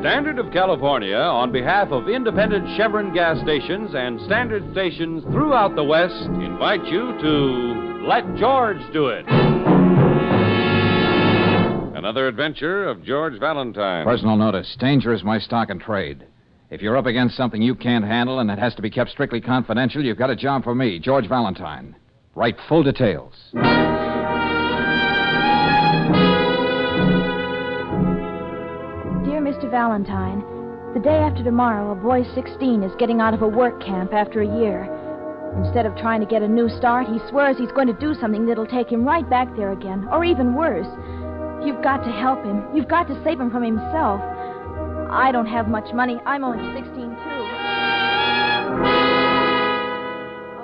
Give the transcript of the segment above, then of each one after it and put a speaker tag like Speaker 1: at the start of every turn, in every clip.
Speaker 1: Standard of California, on behalf of independent Chevron gas stations and standard stations throughout the West, invite you to Let George Do It. Another adventure of George Valentine.
Speaker 2: Personal notice danger is my stock and trade. If you're up against something you can't handle and it has to be kept strictly confidential, you've got a job for me, George Valentine. Write full details.
Speaker 3: Mr. Valentine, the day after tomorrow, a boy 16 is getting out of a work camp after a year. Instead of trying to get a new start, he swears he's going to do something that'll take him right back there again, or even worse. You've got to help him. You've got to save him from himself. I don't have much money. I'm only 16, too.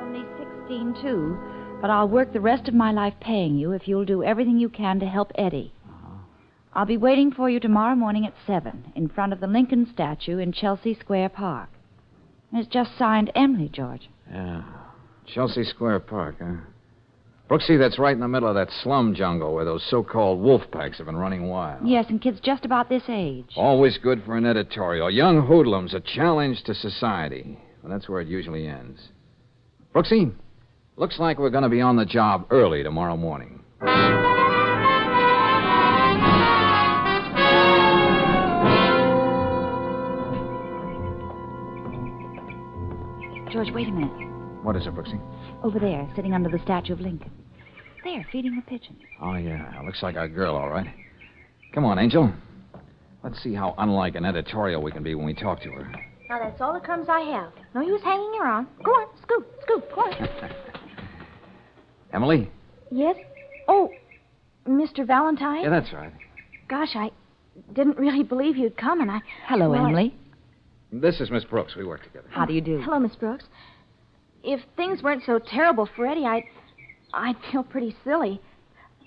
Speaker 4: Only 16, too. But I'll work the rest of my life paying you if you'll do everything you can to help Eddie. I'll be waiting for you tomorrow morning at 7 in front of the Lincoln statue in Chelsea Square Park. It's just signed Emily, George.
Speaker 2: Yeah. Chelsea Square Park, huh? Brooksy, that's right in the middle of that slum jungle where those so called wolf packs have been running wild.
Speaker 4: Yes, and kids just about this age.
Speaker 2: Always good for an editorial. Young hoodlums, a challenge to society. Well, that's where it usually ends. Brooksy, looks like we're going to be on the job early tomorrow morning.
Speaker 4: George, wait a minute.
Speaker 2: What is it, Brooksy?
Speaker 4: Over there, sitting under the statue of Lincoln. There, feeding the pigeons.
Speaker 2: Oh, yeah. Looks like our girl, all right. Come on, Angel. Let's see how unlike an editorial we can be when we talk to her.
Speaker 3: Now, that's all the crumbs I have. No use hanging around. Go on, scoop, scoop, go on.
Speaker 2: Emily?
Speaker 3: yes? Oh, Mr. Valentine?
Speaker 2: Yeah, that's right.
Speaker 3: Gosh, I didn't really believe you'd come, and I.
Speaker 4: Hello,
Speaker 3: Well, I-
Speaker 4: Emily.
Speaker 2: This is Miss Brooks. We work together.
Speaker 4: How do you do?
Speaker 3: Hello, Miss Brooks. If things weren't so terrible for Eddie, I'd, I'd feel pretty silly.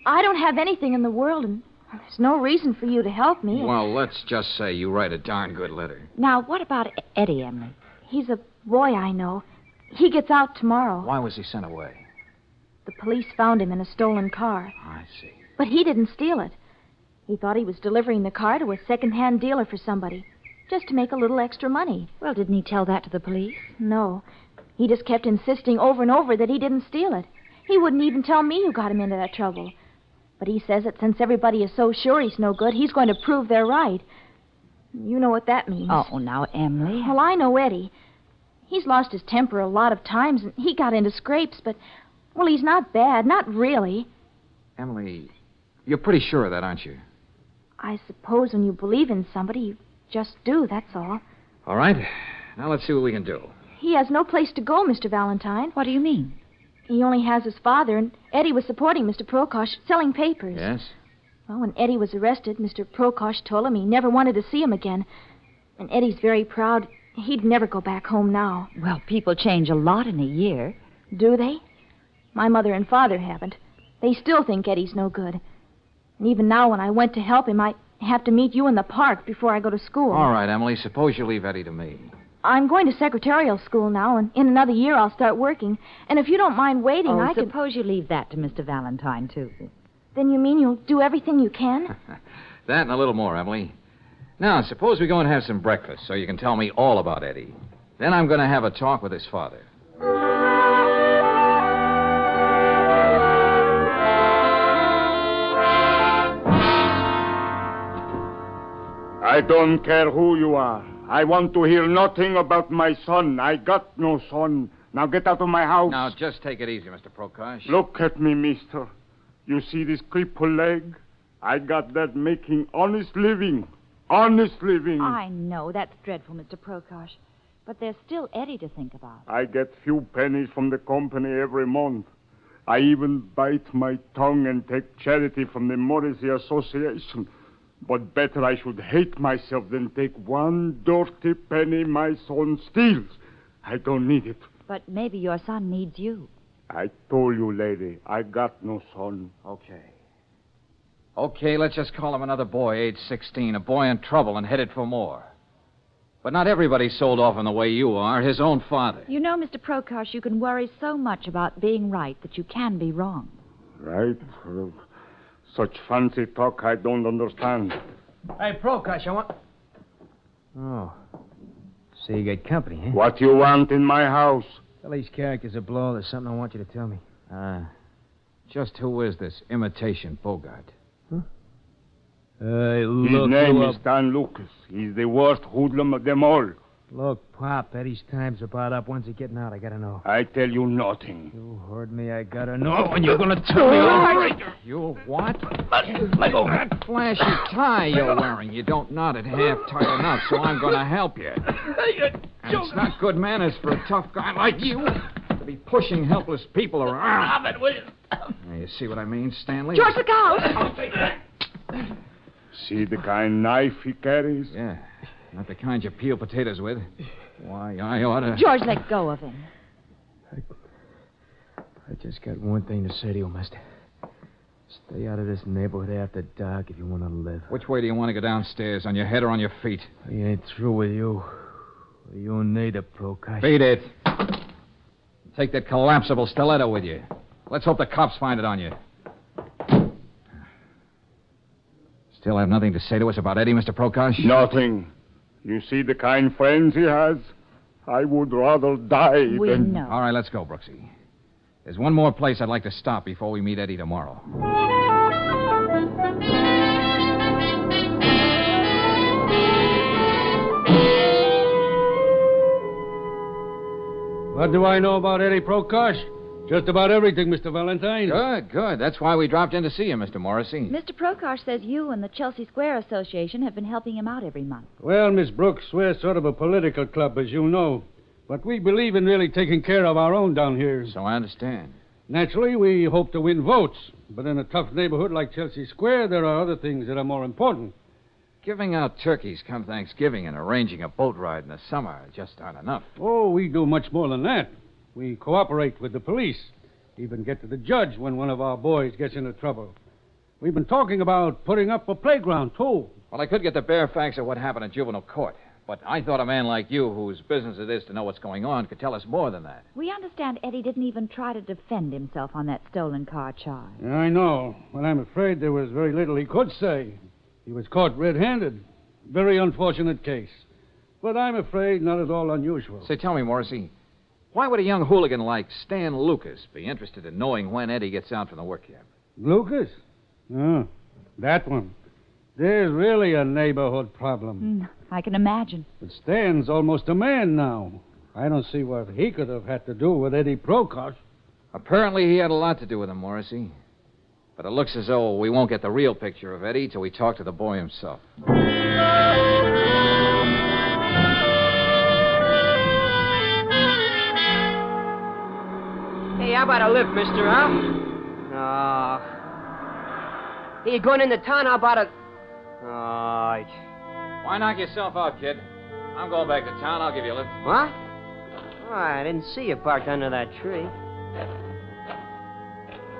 Speaker 3: I don't have anything in the world, and there's no reason for you to help me.
Speaker 2: Well, let's just say you write a darn good letter.
Speaker 4: Now, what about E- Eddie, Emily?
Speaker 3: He's a boy I know. He gets out tomorrow.
Speaker 2: Why was he sent away?
Speaker 3: The police found him in a stolen car,
Speaker 2: I see.
Speaker 3: but he didn't steal it. He thought he was delivering the car to a second-hand dealer for somebody, just to make a little extra money.
Speaker 4: Well, didn't he tell that to the police?
Speaker 3: No. He just kept insisting over and over that he didn't steal it. He wouldn't even tell me who got him into that trouble. But he says that since everybody is so sure he's no good, he's going to prove they're right. You know what that means.
Speaker 4: Oh, now, Emily.
Speaker 3: Well, I know Eddie. He's lost his temper a lot of times, and he got into scrapes, but, well, he's not bad. Not really.
Speaker 2: Emily, you're pretty sure of that, aren't you?
Speaker 3: I suppose when you believe in somebody, you just do, that's all.
Speaker 2: All right. Now let's see what we can do.
Speaker 3: He has no place to go, Mr. Valentine.
Speaker 4: What do you mean?
Speaker 3: He only has his father, and Eddie was supporting Mr. Prokosh, selling papers.
Speaker 2: Yes?
Speaker 3: Well, when Eddie was arrested, Mr. Prokosh told him he never wanted to see him again. And Eddie's very proud. He'd never go back home now.
Speaker 4: Well, people change a lot in a year.
Speaker 3: Do they? My mother and father haven't. They still think Eddie's no good. And even now, when I went to help him, I have to meet you in the park before I go to school.
Speaker 2: All right, Emily. Suppose you leave Eddie to me.
Speaker 3: I'm going to secretarial school now, and in another year I'll start working. And if you don't mind waiting,
Speaker 4: oh,
Speaker 3: I could.
Speaker 4: suppose you leave that to Mr. Valentine, too.
Speaker 3: Then you mean you'll do everything you can?
Speaker 2: That and a little more, Emily. Now, suppose we go and have some breakfast so you can tell me all about Eddie. Then I'm going to have a talk with his father.
Speaker 5: I don't care who you are. I want to hear nothing about my son. I got no son. Now get out of my house.
Speaker 2: Now, just take it easy, Mr. Prokosh.
Speaker 5: Look at me, mister. You see this crippled leg? I got that making honest living. Honest living.
Speaker 4: I know. That's dreadful, Mr. Prokosh. But there's still Eddie to think about.
Speaker 5: I get few pennies from the company every month. I even bite my tongue and take charity from the Morrissey Association. But better I should hate myself than take one dirty penny my son steals. I don't need it.
Speaker 4: But maybe your son needs you.
Speaker 5: I told you, lady, I got no son.
Speaker 2: Okay. Okay, let's just call him another boy, age 16, a boy in trouble and headed for more. But not everybody's sold off in the way you are. His own father.
Speaker 4: You know, Mr. Prokosh, you can worry so much about being right that you can be wrong.
Speaker 5: Right? Well, Such fancy talk I don't understand.
Speaker 6: Hey, Prokosh, I want. Oh. So you got company, huh?
Speaker 5: What you want in my house?
Speaker 6: Tell these characters are below. There's something I want you to tell me.
Speaker 2: Uh, just who is this imitation Bogart? Huh?
Speaker 6: Hey,
Speaker 5: His name
Speaker 6: you
Speaker 5: is Dan Lucas. He's the worst hoodlum of them all.
Speaker 6: Look, Pop, Eddie's time's about up. When's he getting out? I gotta know.
Speaker 5: I tell you nothing.
Speaker 6: You heard me. I gotta know. And you're gonna tell me oh, all right.
Speaker 2: You what? Let go. That flashy tie you're wearing. You don't knot it half tight enough, so I'm going to help you. And it's not good manners for a tough guy like you to be pushing helpless people around.
Speaker 6: Stop it, will you?
Speaker 2: Now, you see what I mean, Stanley?
Speaker 4: George, look out!
Speaker 5: See the kind knife he carries?
Speaker 2: Yeah, not the kind you peel potatoes with. Why, I ought to.
Speaker 4: George, let go of him.
Speaker 6: I I just got one thing to say to you, mister. Stay out of this neighborhood after dark if you want to live.
Speaker 2: Which way do you want to go downstairs? On your head or on your feet?
Speaker 6: I ain't through with you. You need a Prokosh.
Speaker 2: Beat it. Take that collapsible stiletto with you. Let's hope the cops find it on you. Still have nothing to say to us about Eddie, Mr. Prokosh?
Speaker 5: Nothing. You see the kind friends he has? I would rather die
Speaker 4: We
Speaker 5: than.
Speaker 4: know.
Speaker 2: All right, let's go, Brooksy. There's one more place I'd like to stop before we meet Eddie tomorrow.
Speaker 7: What do I know about Eddie Prokosh? Just about everything, Mr. Valentine.
Speaker 2: Good, good. That's why we dropped in to see you, Mr. Morrissey.
Speaker 4: Mr. Prokosh says you and the Chelsea Square Association have been helping him out every month.
Speaker 7: Well, Miss Brooks, we're sort of a political club, as you know. But we believe in really taking care of our own down here.
Speaker 2: So I understand.
Speaker 7: Naturally, we hope to win votes. But in a tough neighborhood like Chelsea Square, there are other things that are more important.
Speaker 2: Giving out turkeys come Thanksgiving and arranging a boat ride in the summer just aren't enough.
Speaker 7: Oh, we do much more than that. We cooperate with the police, even get to the judge when one of our boys gets into trouble. We've been talking about putting up a playground, too.
Speaker 2: Well, I could get the bare facts of what happened at juvenile court. But I thought a man like you, whose business it is to know what's going on, could tell us more than that.
Speaker 4: We understand Eddie didn't even try to defend himself on that stolen car charge.
Speaker 7: I know, but I'm afraid there was very little he could say. He was caught red handed. Very unfortunate case. But I'm afraid not at all unusual.
Speaker 2: Say, tell me, Morrissey, why would a young hooligan like Stan Lucas be interested in knowing when Eddie gets out from the work camp?
Speaker 7: Lucas? Oh, that one. There's really a neighborhood problem.
Speaker 4: Mm, I can imagine.
Speaker 7: But Stan's almost a man now. I don't see what he could have had to do with Eddie Prokosh.
Speaker 2: Apparently, he had a lot to do with him, Morrissey. But it looks as though we won't get the real picture of Eddie till we talk to the boy himself.
Speaker 8: How about a lift, mister, huh? Ah. Oh. Hey, you going into town? How about a. Oh.
Speaker 2: Why knock yourself out, kid? I'm going back to town. I'll give you a lift.
Speaker 8: What? Oh, I didn't see you parked under that tree.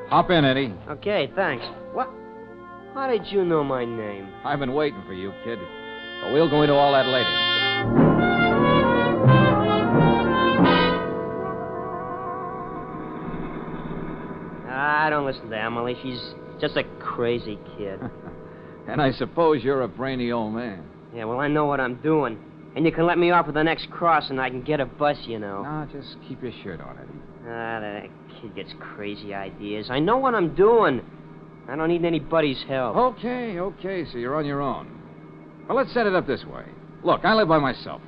Speaker 2: Hop in, Eddie.
Speaker 8: Okay, thanks. What? How did you know my name?
Speaker 2: I've been waiting for you, kid. But we'll go into all that later.
Speaker 8: I don't listen to Emily. She's just a crazy kid.
Speaker 2: And I suppose you're a brainy old man.
Speaker 8: yeah, well, I know what I'm doing. And you can let me off at the next cross and I can get a bus, you know.
Speaker 2: Now, just keep your shirt on, Eddie.
Speaker 8: Ah, that kid gets crazy ideas. I know what I'm doing. I don't need anybody's help.
Speaker 2: Okay, okay, so you're on your own. Well, let's set it up this way. Look, I live by myself.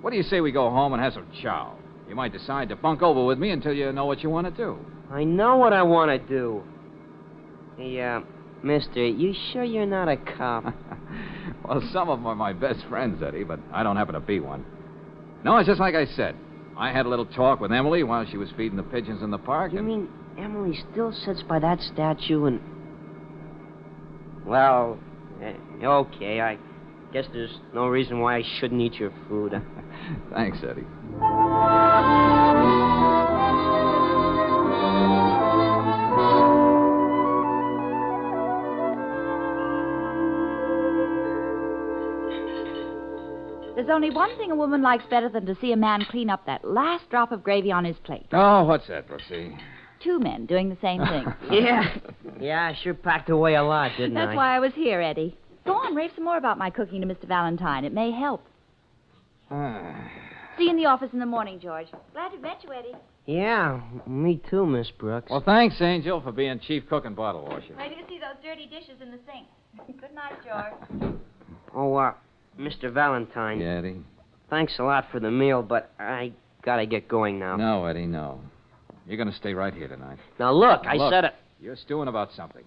Speaker 2: What do you say we go home and have some chow? You might decide to bunk over with me until you know what you want to do.
Speaker 8: I know what I want to do. Hey, uh, mister, you sure you're not a cop?
Speaker 2: well, some of them are my best friends, Eddie, but I don't happen to be one. No, it's just like I said. I had a little talk with Emily while she was feeding the pigeons in the park.
Speaker 8: You
Speaker 2: and...
Speaker 8: mean Emily still sits by that statue and. Well, eh, okay, I guess there's no reason why I shouldn't eat your food.
Speaker 2: Thanks, Eddie.
Speaker 4: There's only one thing a woman likes better than to see a man clean up that last drop of gravy on his plate.
Speaker 2: Oh, what's that, Brooksy?
Speaker 4: Two men doing the same thing.
Speaker 8: yeah. Yeah, I sure packed away a lot, didn't
Speaker 4: That's
Speaker 8: I?
Speaker 4: That's why I was here, Eddie. Go on, rave some more about my cooking to Mr. Valentine. It may help. See you in the office in the morning, George. Glad to met you, Eddie.
Speaker 8: Yeah, me too, Miss Brooks.
Speaker 2: Well, thanks, Angel, for being chief cook and bottle washer.
Speaker 4: I do see those dirty dishes in the sink. Good night, George.
Speaker 8: Oh, uh, Mr. Valentine.
Speaker 2: Yeah, Eddie?
Speaker 8: Thanks a lot for the meal, but I gotta get going now.
Speaker 2: No, Eddie, no. You're to stay right here tonight.
Speaker 8: Now, look,
Speaker 2: Now,
Speaker 8: I
Speaker 2: look,
Speaker 8: said it.
Speaker 2: You're stewing about something.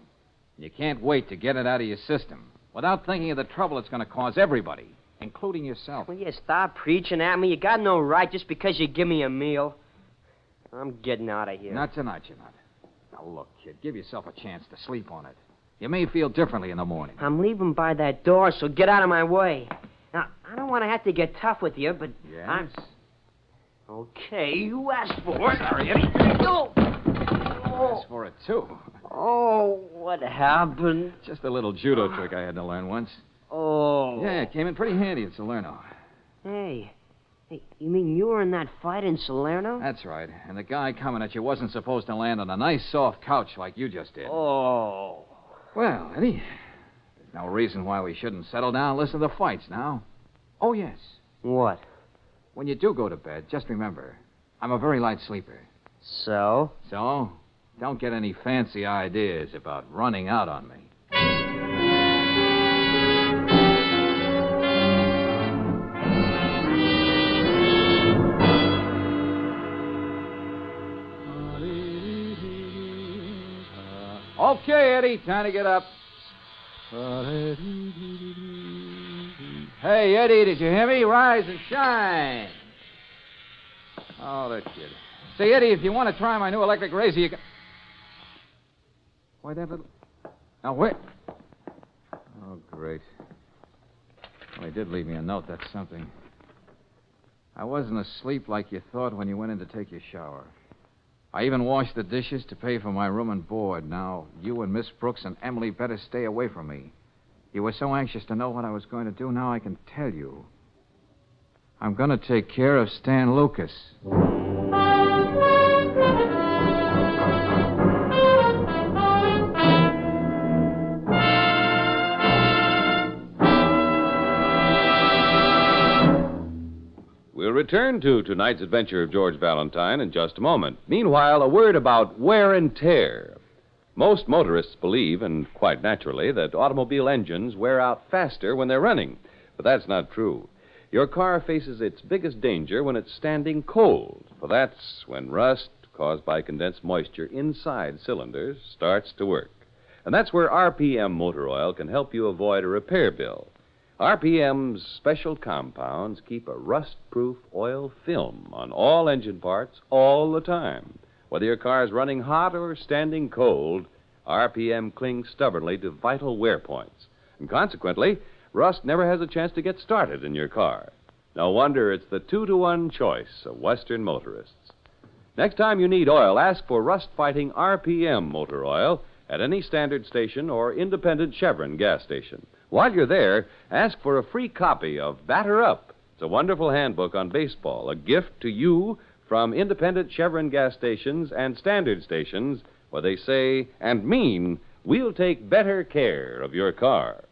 Speaker 2: You can't wait to get it out of your system without thinking of the trouble it's to cause everybody, including yourself.
Speaker 8: Will you stop preaching at me? You got no right just because you give me a meal. I'm getting out of here.
Speaker 2: Not tonight, you're not. Now, look, kid, give yourself a chance to sleep on it. You may feel differently in the morning.
Speaker 8: I'm leaving by that door, so get out of my way. Now, I don't want to have to get tough with you, but
Speaker 2: Yes?
Speaker 8: I'm. Okay, you asked for it.
Speaker 2: Sorry, Eddie.
Speaker 8: Oh,
Speaker 2: Asked for it, too.
Speaker 8: oh, what happened?
Speaker 2: Just a little judo trick I had to learn once.
Speaker 8: Oh.
Speaker 2: Yeah, it came in pretty handy at Salerno.
Speaker 8: Hey. Hey, you mean you were in that fight in Salerno?
Speaker 2: That's right. And the guy coming at you wasn't supposed to land on a nice soft couch like you just did.
Speaker 8: Oh.
Speaker 2: Well, Eddie, there's no reason why we shouldn't settle down and listen to the fights now. Oh, yes.
Speaker 8: What?
Speaker 2: When you do go to bed, just remember, I'm a very light sleeper.
Speaker 8: So?
Speaker 2: So, don't get any fancy ideas about running out on me. Okay, Eddie, time to get up. Hey, Eddie, did you hear me? Rise and shine. Oh, that kid. Say, Eddie, if you want to try my new electric razor, you can. Why, that little. Now, wait. Oh, great. Well, he did leave me a note. That's something. I wasn't asleep like you thought when you went in to take your shower. I even washed the dishes to pay for my room and board. Now, you and Miss Brooks and Emily better stay away from me. You were so anxious to know what I was going to do. Now I can tell you. I'm going to take care of Stan Lucas.
Speaker 1: Return to tonight's adventure of George Valentine in just a moment. Meanwhile, a word about wear and tear. Most motorists believe, and quite naturally, that automobile engines wear out faster when they're running. But that's not true. Your car faces its biggest danger when it's standing cold, for that's when rust caused by condensed moisture inside cylinders starts to work. And that's where RPM motor oil can help you avoid a repair bill. RPM's special compounds keep a rust proof oil film on all engine parts all the time. Whether your car is running hot or standing cold, RPM clings stubbornly to vital wear points. And consequently, rust never has a chance to get started in your car. No wonder it's the two to one choice of Western motorists. Next time you need oil, ask for rust fighting RPM motor oil at any standard station or independent Chevron gas station. While you're there, ask for a free copy of Batter Up. It's a wonderful handbook on baseball, a gift to you from independent Chevron gas stations and standard stations where they say and mean we'll take better care of your car.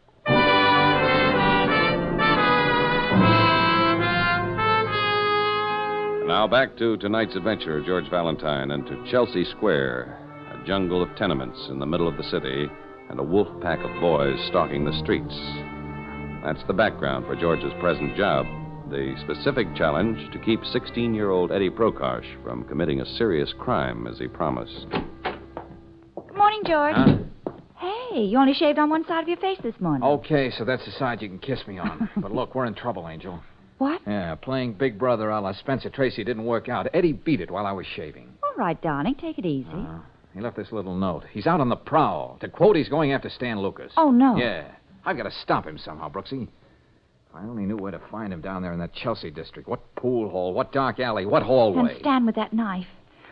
Speaker 1: Now back to tonight's adventure George Valentine and to Chelsea Square, a jungle of tenements in the middle of the city, and a wolf pack of boys stalking the streets. That's the background for George's present job. The specific challenge to keep 16 year old Eddie Prokosh from committing a serious crime as he promised.
Speaker 4: Good morning, George. Hey, you only shaved on one side of your face this morning.
Speaker 2: Okay, so that's the side you can kiss me on. but look, we're in trouble, Angel.
Speaker 4: What?
Speaker 2: Yeah, playing Big Brother a la Spencer Tracy didn't work out. Eddie beat it while I was shaving.
Speaker 4: All right, darling, take it easy.
Speaker 2: Uh, he left this little note. He's out on the prowl. To quote, he's going after Stan Lucas.
Speaker 4: oh, no.
Speaker 2: Yeah. I've got to stop him somehow, Brooksy. If I only knew where to find him down there in that Chelsea district. What pool hall, what dark alley, what hallway.
Speaker 4: And Stan with that knife.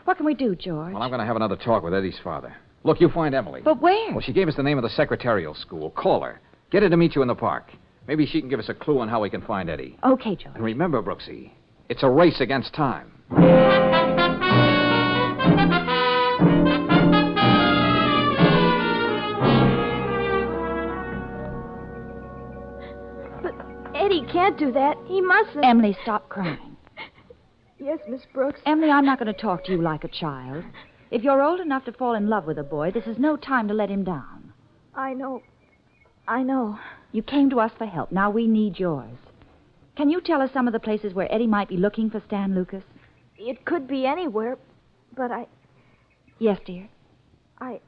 Speaker 4: What can we do, George?
Speaker 2: Well, I'm going to have another talk with Eddie's father. Look, you find Emily.
Speaker 4: But where?
Speaker 2: Well, she gave us the name of the secretarial school. Call her. Get her to meet you in the park. Maybe she can give us a clue on how we can find Eddie.
Speaker 4: Okay, George.
Speaker 2: And remember, Brooksy, it's a race against time.
Speaker 3: Can't do that. He mustn't.
Speaker 4: Emily, stop crying.
Speaker 3: yes, Miss Brooks.
Speaker 4: Emily, I'm not going to talk to you like a child. If you're old enough to fall in love with a boy, this is no time to let him down.
Speaker 3: I know. I know.
Speaker 4: You came to us for help. Now we need yours. Can you tell us some of the places where Eddie might be looking for Stan Lucas?
Speaker 3: It could be anywhere, but I.
Speaker 4: Yes, dear.
Speaker 3: I.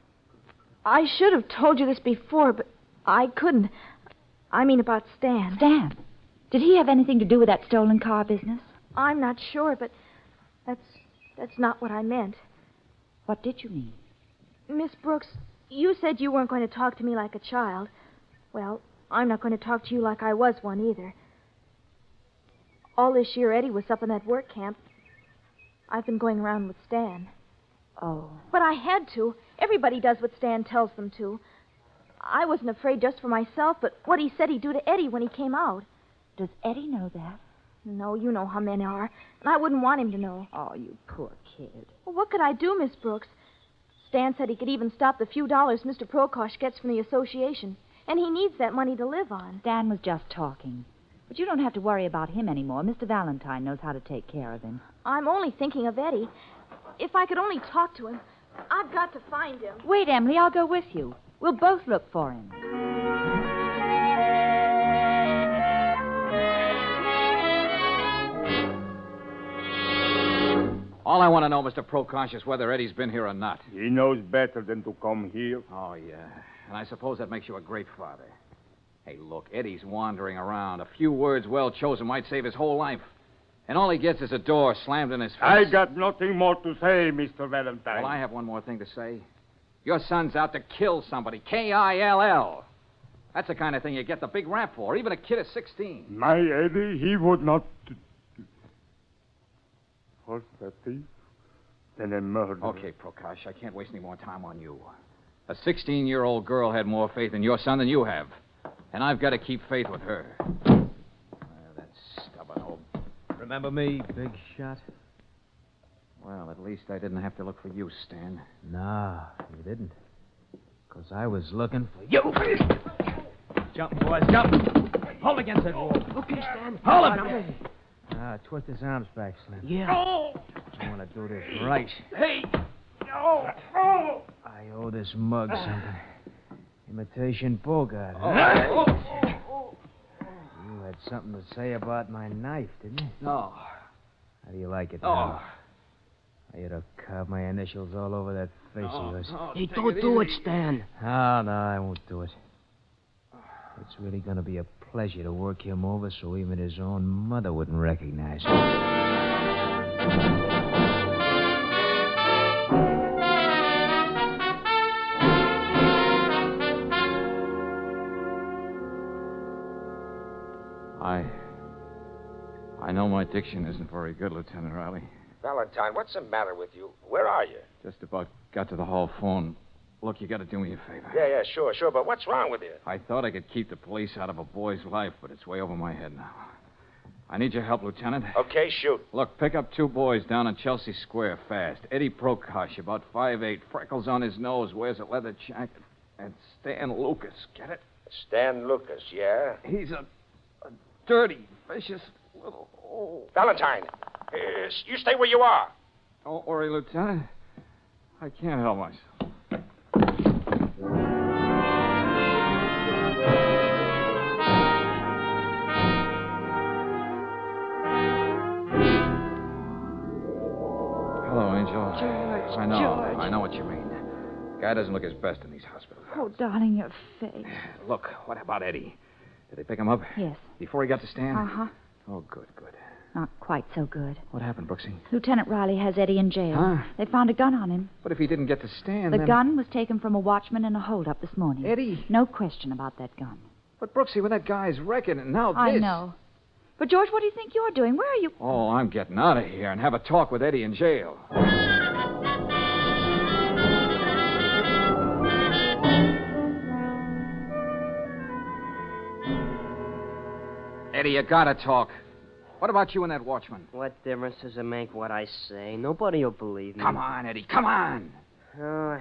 Speaker 3: I should have told you this before, but I couldn't. I mean about Stan.
Speaker 4: Stan. Did he have anything to do with that stolen car business?
Speaker 3: I'm not sure, but that's that's not what I meant.
Speaker 4: What did you mean?
Speaker 3: Miss Brooks, you said you weren't going to talk to me like a child. Well, I'm not going to talk to you like I was one either. All this year Eddie was up in that work camp. I've been going around with Stan.
Speaker 4: Oh.
Speaker 3: But I had to. Everybody does what Stan tells them to. I wasn't afraid just for myself, but what he said he'd do to Eddie when he came out.
Speaker 4: Does Eddie know that?
Speaker 3: No, you know how men are. And I wouldn't want him to know.
Speaker 4: Oh, you poor kid.
Speaker 3: Well, what could I do, Miss Brooks? Stan said he could even stop the few dollars Mr. Prokosh gets from the association. And he needs that money to live on.
Speaker 4: Stan was just talking. But you don't have to worry about him anymore. Mr. Valentine knows how to take care of him.
Speaker 3: I'm only thinking of Eddie. If I could only talk to him, I've got to find him.
Speaker 4: Wait, Emily, I'll go with you. We'll both look for him.
Speaker 2: All I want to know, Mr. Prokosh, is whether Eddie's been here or not.
Speaker 5: He knows better than to come here.
Speaker 2: Oh, yeah. And I suppose that makes you a great father. Hey, look, Eddie's wandering around. A few words well chosen might save his whole life. And all he gets is a door slammed in his face.
Speaker 5: I got nothing more to say, Mr. Valentine.
Speaker 2: Well, I have one more thing to say. Your son's out to kill somebody. K I L L. That's the kind of thing you get the big rap for, even a kid of 16.
Speaker 5: My Eddie, he would not. What's that thief? Then a murderer.
Speaker 2: Okay, Prokosh, I can't waste any more time on you. A 16 year old girl had more faith in your son than you have. And I've got to keep faith with her. Well, that stubborn old.
Speaker 6: Remember me, big shot?
Speaker 2: Well, at least I didn't have to look for you, Stan.
Speaker 6: No, you didn't. Because I was looking for you. Jump, boys, jump. Hold against that wall.
Speaker 8: Okay, Stan.
Speaker 6: Hold him. Ah, twist his arms back, Slim.
Speaker 8: Yeah.
Speaker 6: I want to do this right.
Speaker 8: Hey. No!
Speaker 6: I owe this mug something. Imitation Bogart. Huh? You had something to say about my knife, didn't you?
Speaker 2: No.
Speaker 6: How do you like it
Speaker 2: Oh.
Speaker 6: now? I ought to carve my initials all over that face of yours.
Speaker 8: Hey, don't do it, Stan.
Speaker 6: No, no, I won't do it. It's really going to be a pleasure to work him over so even his own mother wouldn't recognize him.
Speaker 2: I. I know my diction isn't very good, Lieutenant Riley.
Speaker 9: Valentine, what's the matter with you? Where are you?
Speaker 2: Just about got to the hall phone. Look, you got to do me a favor.
Speaker 9: Yeah, yeah, sure, sure, but what's wrong with you?
Speaker 2: I thought I could keep the police out of a boy's life, but it's way over my head now. I need your help, Lieutenant.
Speaker 9: Okay, shoot.
Speaker 2: Look, pick up two boys down on Chelsea Square fast. Eddie Prokosh, about five eight, freckles on his nose, wears a leather jacket. And Stan Lucas, get it?
Speaker 9: Stan Lucas, yeah?
Speaker 2: He's a, a dirty, vicious little. Oh.
Speaker 9: Valentine, uh, you stay where you are.
Speaker 2: Don't worry, Lieutenant. I can't help myself. Guy doesn't look his best in these hospitals.
Speaker 4: Oh, darling, your face.
Speaker 2: Look, what about Eddie? Did they pick him up?
Speaker 4: Yes.
Speaker 2: Before he got to Stan?
Speaker 4: Uh huh.
Speaker 2: Oh, good, good.
Speaker 4: Not quite so good.
Speaker 2: What happened, Brooksy?
Speaker 4: Lieutenant Riley has Eddie in jail.
Speaker 2: Huh?
Speaker 4: They found a gun on him.
Speaker 2: But if he didn't get to Stan,
Speaker 4: the
Speaker 2: then...
Speaker 4: gun was taken from a watchman in a holdup this morning.
Speaker 2: Eddie.
Speaker 4: No question about that gun.
Speaker 2: But Brooksy, when that guy's wrecking, and now this...
Speaker 4: I know. But, George, what do you think you're doing? Where are you?
Speaker 2: Oh, I'm getting out of here and have a talk with Eddie in jail. Eddie, you gotta talk. What about you and that watchman?
Speaker 8: What difference does it make what I say? Nobody will believe me.
Speaker 2: Come on, Eddie, come on.
Speaker 8: Oh,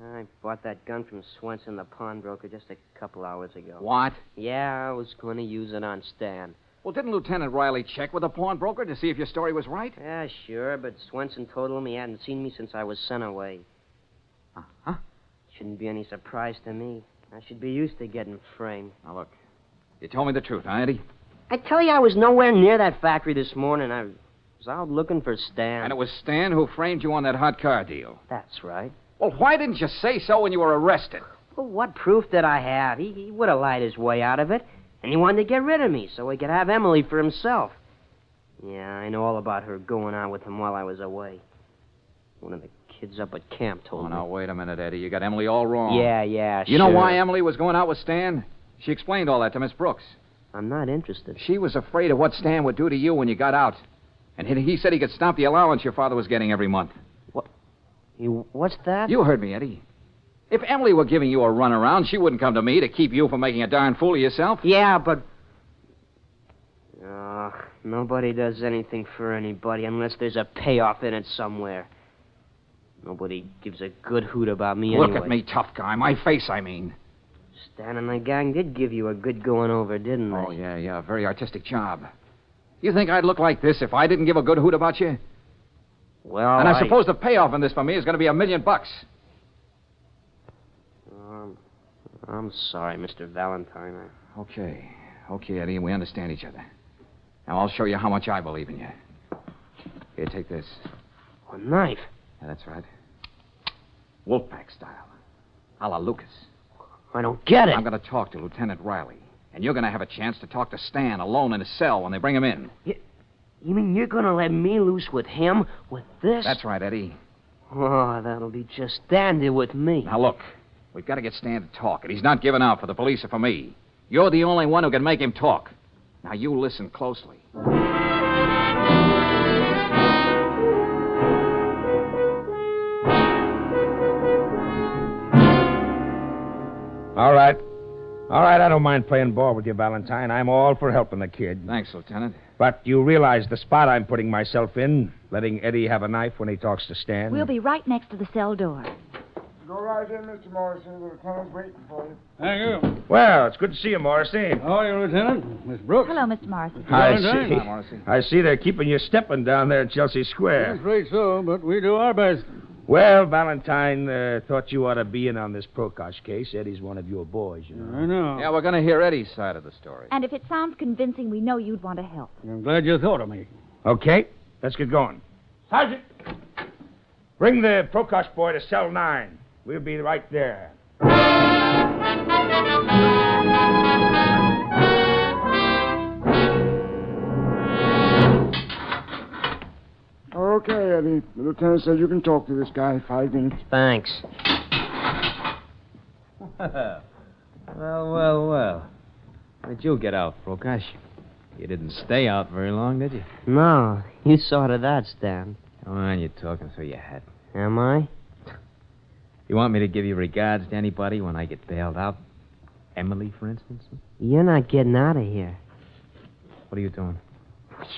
Speaker 8: I bought that gun from Swenson, the pawnbroker, just a couple hours ago.
Speaker 2: What?
Speaker 8: Yeah, I was going to use it on Stan.
Speaker 2: Well, didn't Lieutenant Riley check with the pawnbroker to see if your story was right?
Speaker 8: Yeah, sure, but Swenson told him he hadn't seen me since I was sent away.
Speaker 2: Uh-huh.
Speaker 8: Shouldn't be any surprise to me. I should be used to getting framed.
Speaker 2: Now, look, you told me the truth, huh, Eddie?
Speaker 8: I tell you, I was nowhere near that factory this morning. I was out looking for Stan.
Speaker 2: And it was Stan who framed you on that hot car deal.
Speaker 8: That's right.
Speaker 2: Well, why didn't you say so when you were arrested?
Speaker 8: Well, what proof did I have? He, he would have lied his way out of it. And he wanted to get rid of me so he could have Emily for himself. Yeah, I know all about her going on with him while I was away. One of the kids up at camp told
Speaker 2: Oh,
Speaker 8: me.
Speaker 2: now, wait a minute, Eddie. You got Emily all wrong.
Speaker 8: Yeah, yeah,
Speaker 2: You know why Emily was going out with Stan? She explained all that to Miss Brooks.
Speaker 8: I'm not interested.
Speaker 2: She was afraid of what Stan would do to you when you got out. And he- he said he could stop the allowance your father was getting every month. What?
Speaker 8: You, what's that?
Speaker 2: You heard me, Eddie. If Emily were giving you a runaround, she wouldn't come to me to keep you from making a darn fool of yourself.
Speaker 8: Yeah, but. Oh, nobody does anything for anybody unless there's a payoff in it somewhere. Nobody gives a good hoot about me
Speaker 2: Look
Speaker 8: anyway.
Speaker 2: at me, tough guy. My face, I mean.
Speaker 8: Stan and the gang did give you a good going over, didn't they?
Speaker 2: Oh, yeah, yeah. A very artistic job. You think I'd look like this if I didn't give a good hoot about you?
Speaker 8: Well,
Speaker 2: and I, suppose the payoff in this for me is going to be a million bucks.
Speaker 8: Um, I'm sorry, Mr. Valentine. I...
Speaker 2: Okay. Okay, Eddie, we understand each other. Now, I'll show you how much I believe in you. Here, take this.
Speaker 8: A knife?
Speaker 2: Yeah, that's right. Wolfpack style. A la Lucas.
Speaker 8: I don't get it.
Speaker 2: I'm going to talk to Lieutenant Riley. And you're going to have a chance to talk to Stan alone in his cell when they bring him in.
Speaker 8: You mean you're gonna let me loose with him? With this?
Speaker 2: That's right, Eddie.
Speaker 8: Oh, that'll be just dandy with me.
Speaker 2: Now, look. We've got to get Stan to talk, and he's not giving out for the police or for me. You're the only one who can make him talk. Now, you listen closely.
Speaker 10: All right. All right, I don't mind playing ball with you, Valentine. I'm all for helping the kid.
Speaker 2: Thanks, Lieutenant.
Speaker 10: But you realize the spot I'm putting myself in, letting Eddie have a knife when he talks to Stan?
Speaker 4: We'll be right next to the cell door.
Speaker 5: Go right in, Mr. Morrison. The lieutenant's waiting for you.
Speaker 7: Thank you.
Speaker 10: Well, it's good to see you, Morrissey.
Speaker 7: How are you, Lieutenant? Miss Brooks?
Speaker 4: Hello, Mr. Morrison.
Speaker 10: I see.
Speaker 7: Hi, Morrissey.
Speaker 10: I see they're keeping you stepping down there at Chelsea Square.
Speaker 7: I'm afraid so, but we do our best.
Speaker 10: Well, Valentine uh, thought you ought to be in on this Prokosh case. Eddie's one of your boys, you know.
Speaker 7: I know.
Speaker 2: Yeah, we're going to hear Eddie's side of the story.
Speaker 4: And if it sounds convincing, we know you'd want to help.
Speaker 7: I'm glad you thought of me.
Speaker 10: Okay, let's get going. Sergeant, bring the Prokosh boy to cell nine. We'll be right there.
Speaker 5: Okay, Eddie. The lieutenant says you can talk to this guy five minutes.
Speaker 8: Thanks.
Speaker 6: well, well, well. How'd you get out, Prokosh? You didn't stay out very long, did you?
Speaker 8: No, you saw to that, Stan.
Speaker 6: Come on, you're talking through your hat.
Speaker 8: Am I?
Speaker 6: You want me to give you regards to anybody when I get bailed out? Emily, for instance?
Speaker 8: You're not getting out of here.
Speaker 6: What are you doing?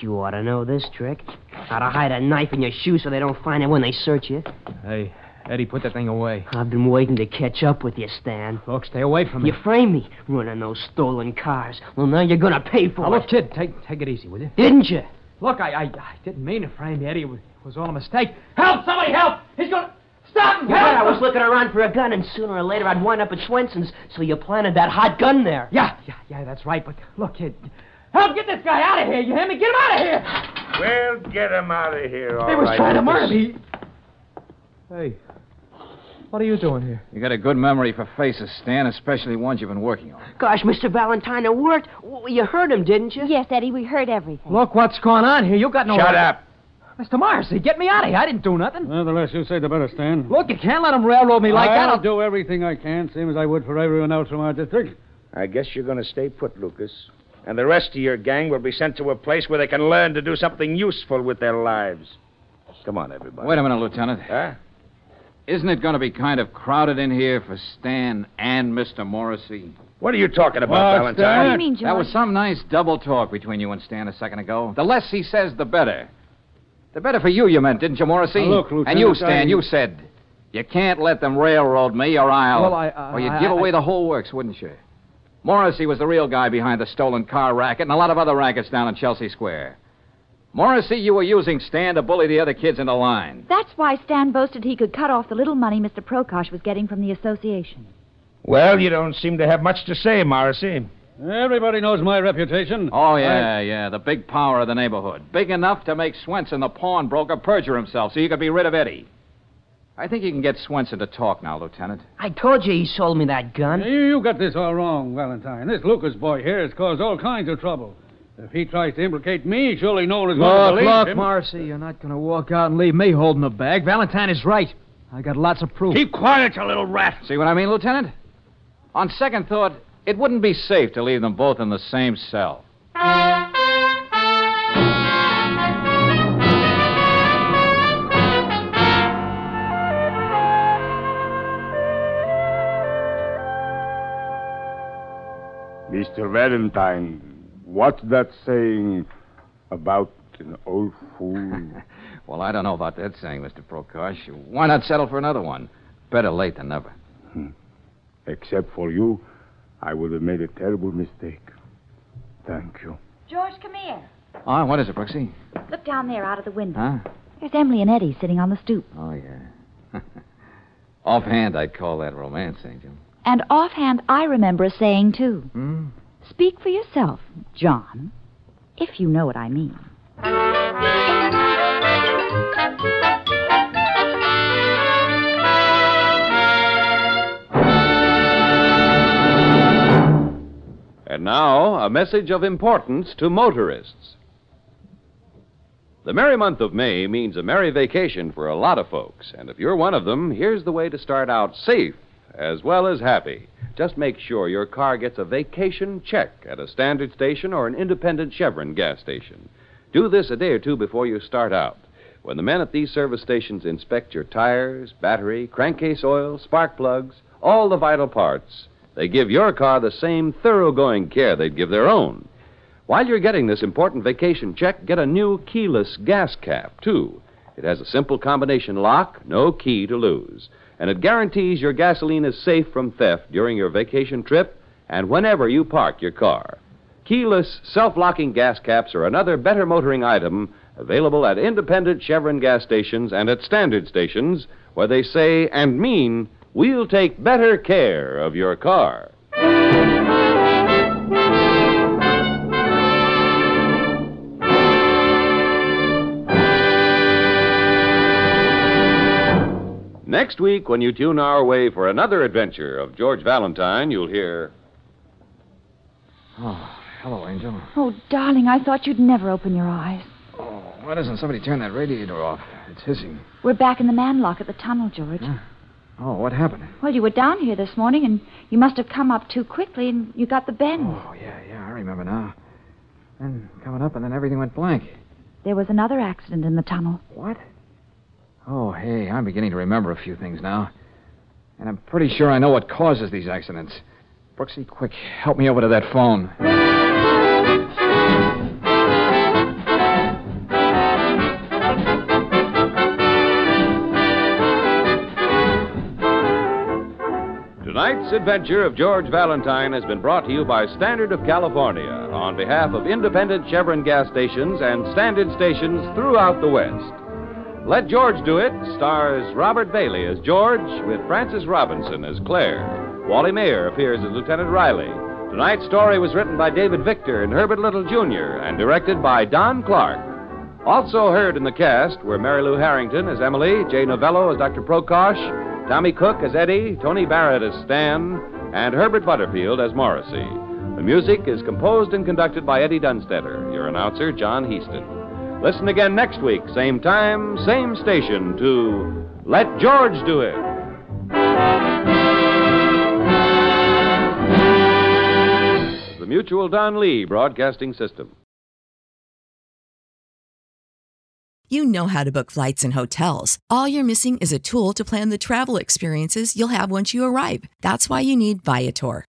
Speaker 8: You ought to know this trick. How to hide a knife in your shoe so they don't find it when they search you.
Speaker 6: Hey, Eddie, put that thing away.
Speaker 8: I've been waiting to catch up with you, Stan.
Speaker 6: Look, stay away from me.
Speaker 8: You framed me running those stolen cars. Well, now you're gonna pay for
Speaker 6: Now,
Speaker 8: it.
Speaker 6: look, kid, take take it easy, will you?
Speaker 8: Didn't you?
Speaker 6: Look, I, I, I didn't mean to frame you, Eddie. It was, it was all a mistake. Help! Somebody help! He's gonna... Stop him! Help!
Speaker 8: I was looking around for a gun, and sooner or later I'd wind up at Swenson's, so you planted that hot gun there.
Speaker 6: Yeah, yeah, yeah, that's right. But look, kid, help get this guy out of here. You hear me? Get him out of here.
Speaker 10: Well, get him out of here, all
Speaker 6: he was
Speaker 10: right,
Speaker 6: trying to murder me. Hey, What are you doing here?
Speaker 2: You got a good memory for faces, Stan, especially ones you've been working on.
Speaker 8: Gosh, Mr. Valentine, it worked. You heard him, didn't you?
Speaker 4: Yes, Eddie, we heard everything.
Speaker 6: Look what's going on here. You got no.
Speaker 10: Shut
Speaker 6: right-
Speaker 10: up.
Speaker 6: Mr. Morrissey, get me out of here. I didn't do nothing.
Speaker 7: Well, the less you say, the better, Stan.
Speaker 6: Look, you can't let him railroad me like that.
Speaker 7: I'll
Speaker 6: I'll-
Speaker 7: do everything I can, same as I would for everyone else from our district.
Speaker 10: I guess you're going to stay put, Lucas. And the rest of your gang will be sent to a place where they can learn to do something useful with their lives. Come on, everybody.
Speaker 2: Wait a minute, Lieutenant.
Speaker 10: Huh?
Speaker 2: Isn't it going to be kind of crowded in here for Stan and Mr. Morrissey?
Speaker 10: What are you talking about,
Speaker 7: What's
Speaker 10: Valentine?
Speaker 4: What do you mean, George?
Speaker 2: That was some nice double talk between you and Stan a second ago. The less he says, the better. The better for you, you meant, didn't you, Morrissey?
Speaker 7: Now, look,
Speaker 2: and you, Stan,
Speaker 7: I-
Speaker 2: you said you can't let them railroad me, or I'll.
Speaker 6: Well, I, uh,
Speaker 2: or you'd
Speaker 6: I-
Speaker 2: give
Speaker 6: I-
Speaker 2: away the whole works, wouldn't you? Morrissey was the real guy behind the stolen car racket and a lot of other rackets down in Chelsea Square. Morrissey, you were using Stan to bully the other kids into line.
Speaker 4: That's why Stan boasted he could cut off the little money Mr. Prokosh was getting from the association.
Speaker 10: Well, you don't seem to have much to say, Morrissey.
Speaker 7: Everybody knows my reputation.
Speaker 2: Oh, yeah, yeah. The big power of the neighborhood. Big enough to make Swenson, the pawnbroker, perjure himself so you could be rid of Eddie. I think you can get Swenson to talk now, Lieutenant.
Speaker 8: I told you he sold me that gun.
Speaker 7: You, you got this all wrong, Valentine. This Lucas boy here has caused all kinds of trouble. If he tries to implicate me, surely no one is going to
Speaker 6: Look,
Speaker 7: believe
Speaker 6: look,
Speaker 7: him.
Speaker 6: Morrissey, you're not going to walk out and leave me holding the bag. Valentine is right. I got lots of proof.
Speaker 7: Keep quiet, you little rat.
Speaker 2: See what I mean, Lieutenant? On second thought, it wouldn't be safe to leave them both in the same cell.
Speaker 5: Mr. Valentine, what's that saying about an old fool?
Speaker 2: Well, I don't know about that saying, Mr. Prokosh. Why not settle for another one? Better late than never.
Speaker 5: Except for you, I would have made a terrible mistake. Thank you.
Speaker 4: George, come here.
Speaker 2: Oh, what is it, Brooksy?
Speaker 4: Look down there out of the window.
Speaker 2: Huh?
Speaker 4: There's Emily and Eddie sitting on the stoop.
Speaker 2: Oh, yeah. Offhand, I'd call that romance, Angel.
Speaker 4: And offhand, I remember a saying, too.
Speaker 2: Hmm?
Speaker 4: Speak for yourself, John, if you know what I mean.
Speaker 1: And now, a message of importance to motorists. The merry month of May means a merry vacation for a lot of folks. And if you're one of them, here's the way to start out safe as well as happy. Just make sure your car gets a vacation check at a standard station or an independent Chevron gas station. Do this a day or two before you start out. When the men at these service stations inspect your tires, battery, crankcase oil, spark plugs, all the vital parts, they give your car the same thoroughgoing care they'd give their own. While you're getting this important vacation check, get a new keyless gas cap, too. It has a simple combination lock, no key to lose. And it guarantees your gasoline is safe from theft during your vacation trip and whenever you park your car. Keyless, self locking gas caps are another better motoring item available at independent Chevron gas stations and at standard stations where they say and mean, we'll take better care of your car. Next week, when you tune our way for another adventure of George Valentine, you'll hear.
Speaker 2: Oh, hello, Angel.
Speaker 4: Oh, darling, I thought you'd never open your eyes.
Speaker 2: Oh, why doesn't somebody turn that radiator off? It's hissing.
Speaker 4: We're back in the manlock at the tunnel, George.
Speaker 2: Oh, what happened?
Speaker 4: Well, you were down here this morning, and you must have come up too quickly, and you got the bend.
Speaker 2: Oh, yeah, yeah, I remember now. Then coming up, and then everything went blank.
Speaker 4: There was another accident in the tunnel.
Speaker 2: What? Oh, hey, I'm beginning to remember a few things now. And I'm pretty sure I know what causes these accidents. Brooksy, quick, help me over to that phone.
Speaker 1: Tonight's adventure of George Valentine has been brought to you by Standard of California on behalf of independent Chevron gas stations and standard stations throughout the West. Let George Do It stars Robert Bailey as George with Frances Robinson as Claire. Wally Maher appears as Lieutenant Riley. Tonight's story was written by David Victor and Herbert Little Jr. and directed by Don Clark. Also heard in the cast were Mary Lou Harrington as Emily, Jay Novello as Dr. Prokosh, Tommy Cook as Eddie, Tony Barrett as Stan, and Herbert Butterfield as Morrissey. The music is composed and conducted by Eddie Dunstedter, your announcer, John Heaston. Listen again next week, same time, same station, to Let George Do It. The Mutual Don Lee Broadcasting System.
Speaker 11: You know how to book flights and hotels. All you're missing is a tool to plan the travel experiences you'll have once you arrive. That's why you need Viator.